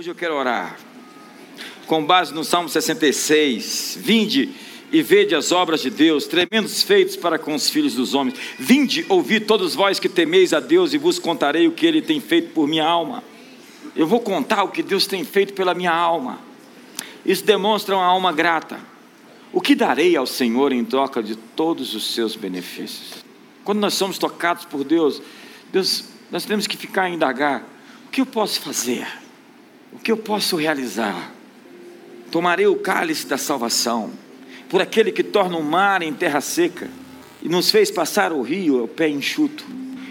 Hoje eu quero orar com base no Salmo 66. Vinde e vede as obras de Deus, tremendos feitos para com os filhos dos homens. Vinde, ouvi todos vós que temeis a Deus, e vos contarei o que ele tem feito por minha alma. Eu vou contar o que Deus tem feito pela minha alma. Isso demonstra uma alma grata. O que darei ao Senhor em troca de todos os seus benefícios? Quando nós somos tocados por Deus, Deus, nós temos que ficar a indagar: o que eu posso fazer? O que eu posso realizar? Tomarei o cálice da salvação, por aquele que torna o mar em terra seca e nos fez passar o rio ao pé enxuto.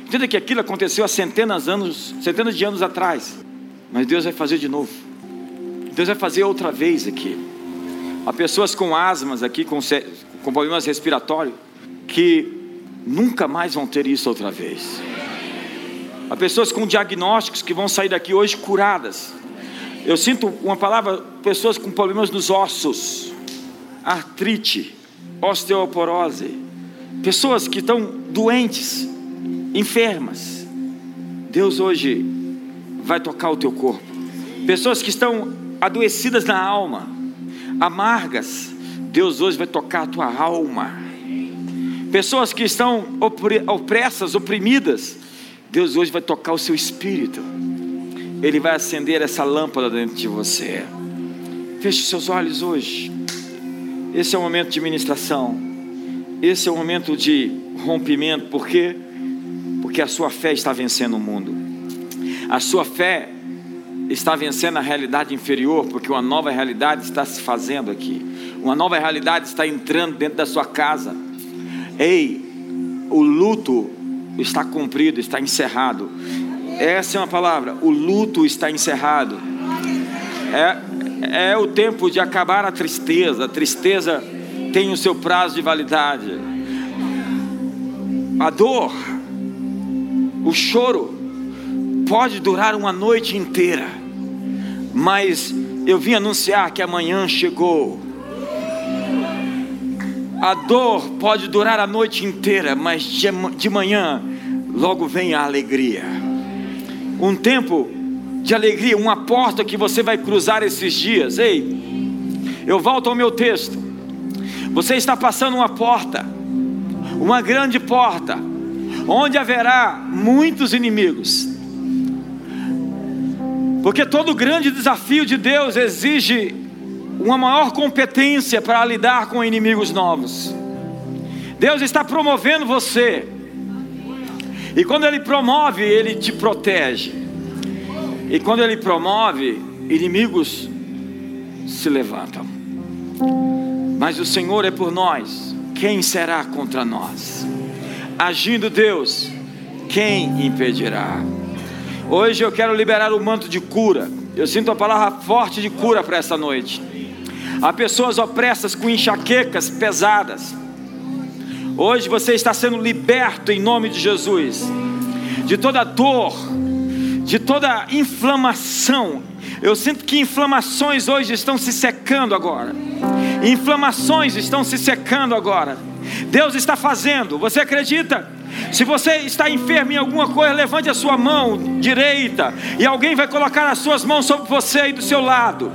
Entenda que aquilo aconteceu há centenas, anos, centenas de anos atrás, mas Deus vai fazer de novo. Deus vai fazer outra vez aqui. Há pessoas com asmas aqui, com, com problemas respiratórios, que nunca mais vão ter isso outra vez. Há pessoas com diagnósticos que vão sair daqui hoje curadas. Eu sinto uma palavra, pessoas com problemas nos ossos, artrite, osteoporose, pessoas que estão doentes, enfermas. Deus hoje vai tocar o teu corpo. Pessoas que estão adoecidas na alma, amargas, Deus hoje vai tocar a tua alma. Pessoas que estão opressas, oprimidas, Deus hoje vai tocar o seu espírito. Ele vai acender essa lâmpada dentro de você. Feche seus olhos hoje. Esse é o momento de ministração. Esse é o momento de rompimento. Por quê? Porque a sua fé está vencendo o mundo. A sua fé está vencendo a realidade inferior, porque uma nova realidade está se fazendo aqui. Uma nova realidade está entrando dentro da sua casa. Ei, o luto está cumprido, está encerrado. Essa é uma palavra. O luto está encerrado. É, é o tempo de acabar a tristeza. A tristeza tem o seu prazo de validade. A dor, o choro, pode durar uma noite inteira, mas eu vim anunciar que amanhã chegou. A dor pode durar a noite inteira, mas de manhã logo vem a alegria um tempo de alegria, uma porta que você vai cruzar esses dias. Ei, eu volto ao meu texto. Você está passando uma porta, uma grande porta, onde haverá muitos inimigos. Porque todo grande desafio de Deus exige uma maior competência para lidar com inimigos novos. Deus está promovendo você e quando Ele promove, Ele te protege. E quando Ele promove, inimigos se levantam. Mas o Senhor é por nós, quem será contra nós? Agindo Deus, quem impedirá? Hoje eu quero liberar o manto de cura. Eu sinto a palavra forte de cura para essa noite. Há pessoas opressas com enxaquecas pesadas Hoje você está sendo liberto em nome de Jesus de toda dor, de toda inflamação. Eu sinto que inflamações hoje estão se secando agora. Inflamações estão se secando agora. Deus está fazendo. Você acredita? Se você está enfermo em alguma coisa, levante a sua mão direita e alguém vai colocar as suas mãos sobre você aí do seu lado.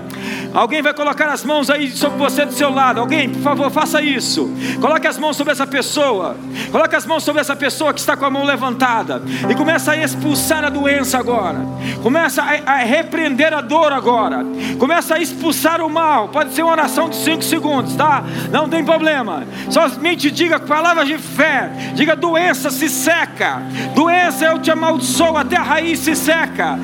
Alguém vai colocar as mãos aí sobre você do seu lado. Alguém, por favor, faça isso. Coloque as mãos sobre essa pessoa. Coloque as mãos sobre essa pessoa que está com a mão levantada. E começa a expulsar a doença agora. Começa a, a repreender a dor agora. Começa a expulsar o mal. Pode ser uma oração de 5 segundos, tá? Não tem problema. Somente diga palavras de fé. Diga doença se seca. Doença eu te amaldiçoo até a raiz se seca.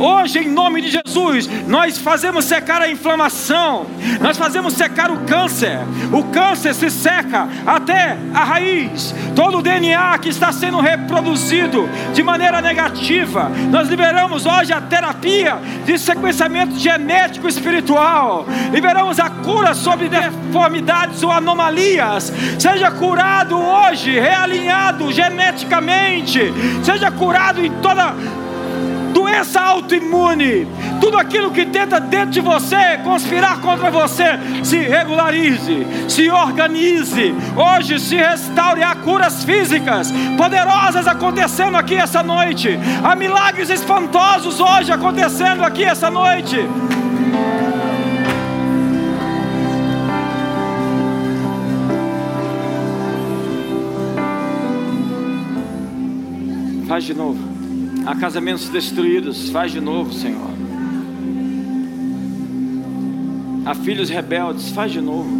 Hoje, em nome de Jesus, nós fazemos secar a inflamação, nós fazemos secar o câncer. O câncer se seca até a raiz. Todo o DNA que está sendo reproduzido de maneira negativa, nós liberamos hoje a terapia de sequenciamento genético espiritual. Liberamos a cura sobre deformidades ou anomalias. Seja curado hoje, realinhado geneticamente. Seja curado em toda doença autoimune, tudo aquilo que tenta dentro de você conspirar contra você, se regularize, se organize. Hoje se restaure. Há curas físicas poderosas acontecendo aqui essa noite. Há milagres espantosos hoje acontecendo aqui essa noite. Faz de novo. Há casamentos destruídos. Faz de novo, Senhor. Há filhos rebeldes. Faz de novo.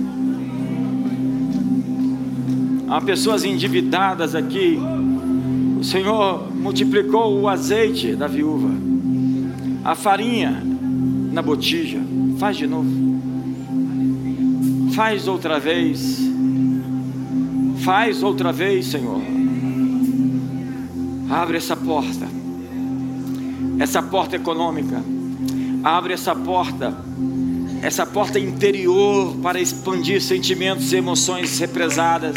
Há pessoas endividadas aqui. O Senhor multiplicou o azeite da viúva, a farinha na botija. Faz de novo. Faz outra vez. Faz outra vez, Senhor. Abre essa porta, essa porta econômica. Abre essa porta, essa porta interior para expandir sentimentos e emoções represadas.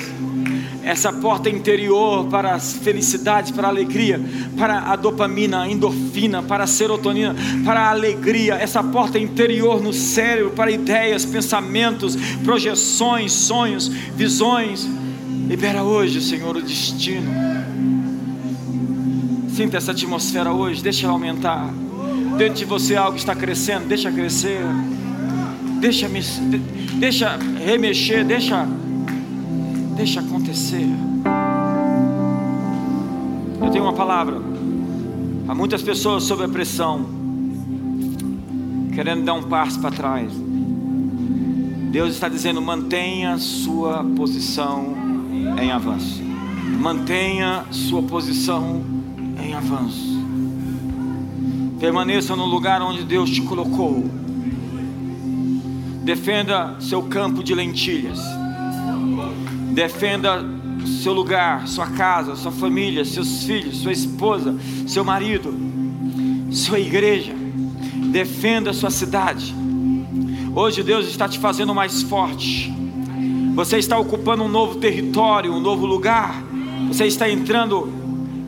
Essa porta interior para as felicidades, para a alegria, para a dopamina, a endorfina, para a serotonina, para a alegria. Essa porta interior no cérebro para ideias, pensamentos, projeções, sonhos, visões. Libera hoje, Senhor, o destino Sinta essa atmosfera hoje, deixa ela aumentar. Dentro de você algo está crescendo, deixa crescer. Deixa, deixa remexer, deixa, deixa acontecer. Eu tenho uma palavra. Há muitas pessoas sob a pressão, querendo dar um passo para trás. Deus está dizendo: mantenha sua posição em avanço. Mantenha sua posição em avanço. Permaneça no lugar onde Deus te colocou. Defenda seu campo de lentilhas. Defenda seu lugar, sua casa, sua família, seus filhos, sua esposa, seu marido, sua igreja. Defenda sua cidade. Hoje Deus está te fazendo mais forte. Você está ocupando um novo território, um novo lugar. Você está entrando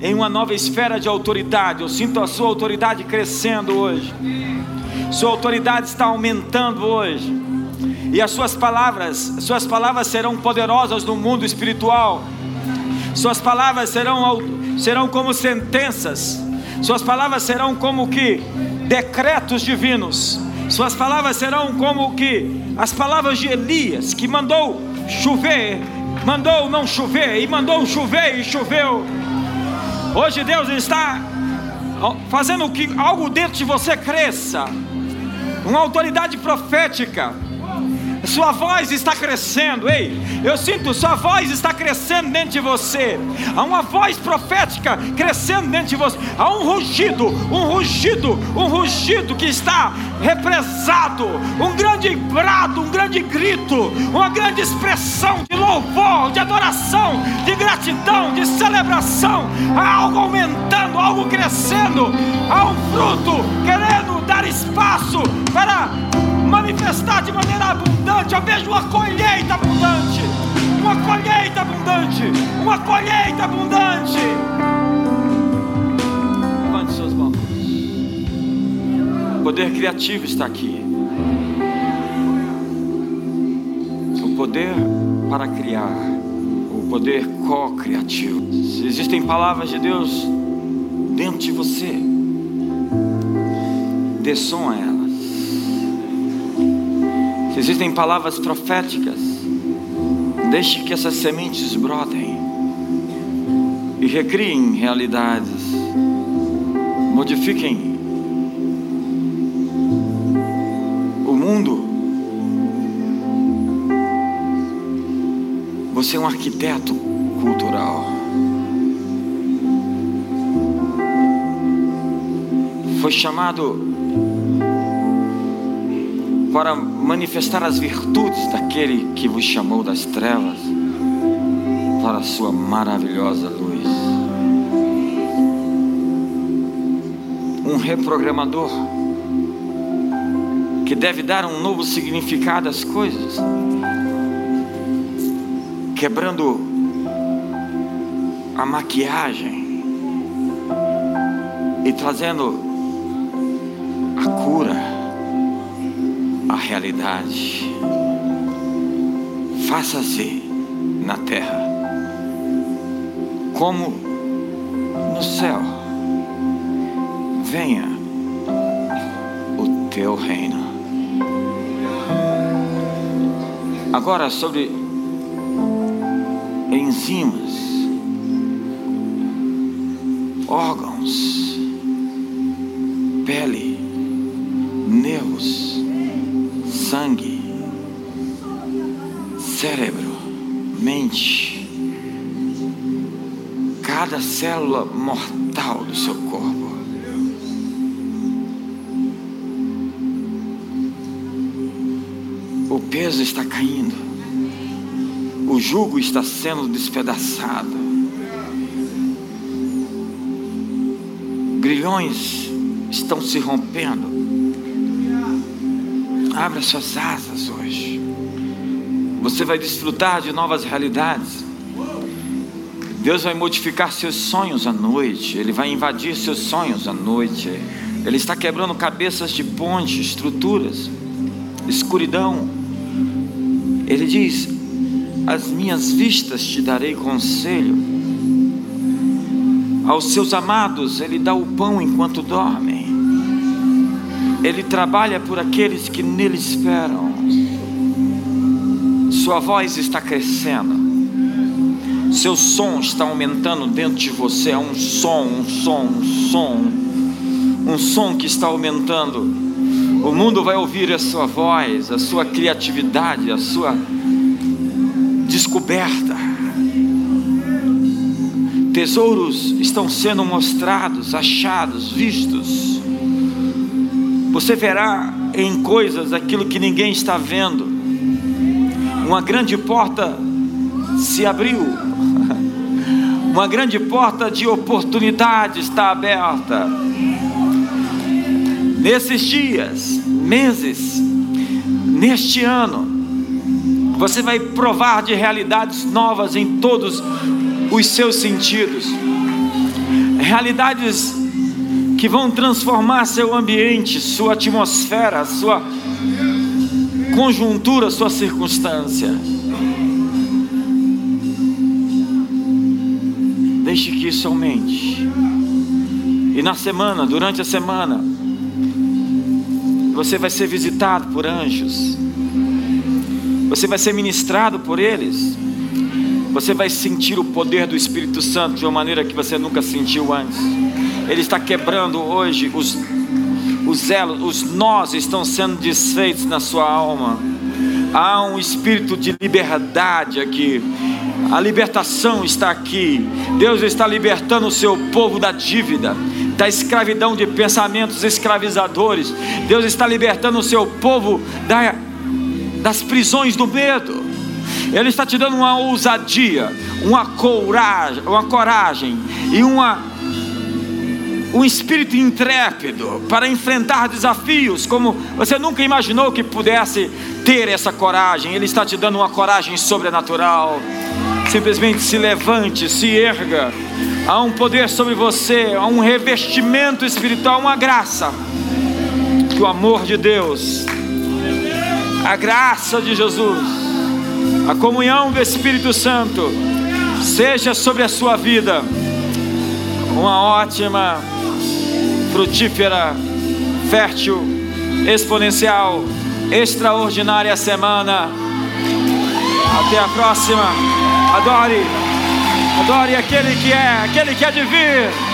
em uma nova esfera de autoridade. Eu sinto a sua autoridade crescendo hoje. Sua autoridade está aumentando hoje. E as suas palavras, suas palavras serão poderosas no mundo espiritual. Suas palavras serão serão como sentenças. Suas palavras serão como que decretos divinos. Suas palavras serão como que as palavras de Elias, que mandou chover, mandou não chover e mandou chover e choveu. Hoje Deus está fazendo que algo dentro de você cresça, uma autoridade profética sua voz está crescendo, ei, eu sinto, sua voz está crescendo dentro de você, há uma voz profética crescendo dentro de você, há um rugido, um rugido, um rugido que está represado, um grande brado, um grande grito, uma grande expressão de louvor, de adoração, de gratidão, de celebração, há algo aumentando, algo crescendo, há um fruto querendo dar espaço para manifestar de maneira abundante. Eu vejo uma colheita abundante. Uma colheita abundante. Uma colheita abundante. Levante suas mãos. O poder criativo está aqui. O poder para criar. O poder co-criativo. Existem palavras de Deus dentro de você, dê som a ela. Se existem palavras proféticas, deixe que essas sementes brotem e recriem realidades, modifiquem o mundo. Você é um arquiteto cultural. Foi chamado para manifestar as virtudes daquele que vos chamou das trevas para a sua maravilhosa luz. Um reprogramador que deve dar um novo significado às coisas, quebrando a maquiagem e trazendo a cura, a realidade. Faça-se na terra como no céu. Venha o teu reino. Agora sobre enzimas, órgãos, pele, sangue, cérebro, mente, cada célula mortal do seu corpo. O peso está caindo o jugo está sendo despedaçado. Grilhões estão se rompendo. Abra suas asas hoje. Você vai desfrutar de novas realidades. Deus vai modificar seus sonhos à noite. Ele vai invadir seus sonhos à noite. Ele está quebrando cabeças de ponte, estruturas, escuridão. Ele diz: as minhas vistas te darei conselho. Aos seus amados, Ele dá o pão enquanto dormem. Ele trabalha por aqueles que nele esperam. Sua voz está crescendo. Seu som está aumentando dentro de você. É um som, um som, um som. Um som que está aumentando. O mundo vai ouvir a sua voz, a sua criatividade, a sua descoberta. Tesouros estão sendo mostrados, achados, vistos. Você verá em coisas aquilo que ninguém está vendo. Uma grande porta se abriu. Uma grande porta de oportunidade está aberta. Nesses dias, meses, neste ano, você vai provar de realidades novas em todos os seus sentidos. Realidades que vão transformar seu ambiente, sua atmosfera, sua conjuntura, sua circunstância. Deixe que isso aumente. E na semana, durante a semana, você vai ser visitado por anjos. Você vai ser ministrado por eles. Você vai sentir o poder do Espírito Santo de uma maneira que você nunca sentiu antes. Ele está quebrando hoje os, os elos, os nós estão sendo desfeitos na sua alma. Há um espírito de liberdade aqui. A libertação está aqui. Deus está libertando o seu povo da dívida, da escravidão de pensamentos escravizadores. Deus está libertando o seu povo da das prisões do medo. Ele está te dando uma ousadia, uma coragem, uma coragem e uma um espírito intrépido para enfrentar desafios como você nunca imaginou que pudesse ter essa coragem. Ele está te dando uma coragem sobrenatural. Simplesmente se levante, se erga. Há um poder sobre você, há um revestimento espiritual, uma graça. Que o amor de Deus a graça de Jesus, a comunhão do Espírito Santo, seja sobre a sua vida uma ótima, frutífera, fértil, exponencial, extraordinária semana. Até a próxima. Adore, adore aquele que é, aquele que é de vir.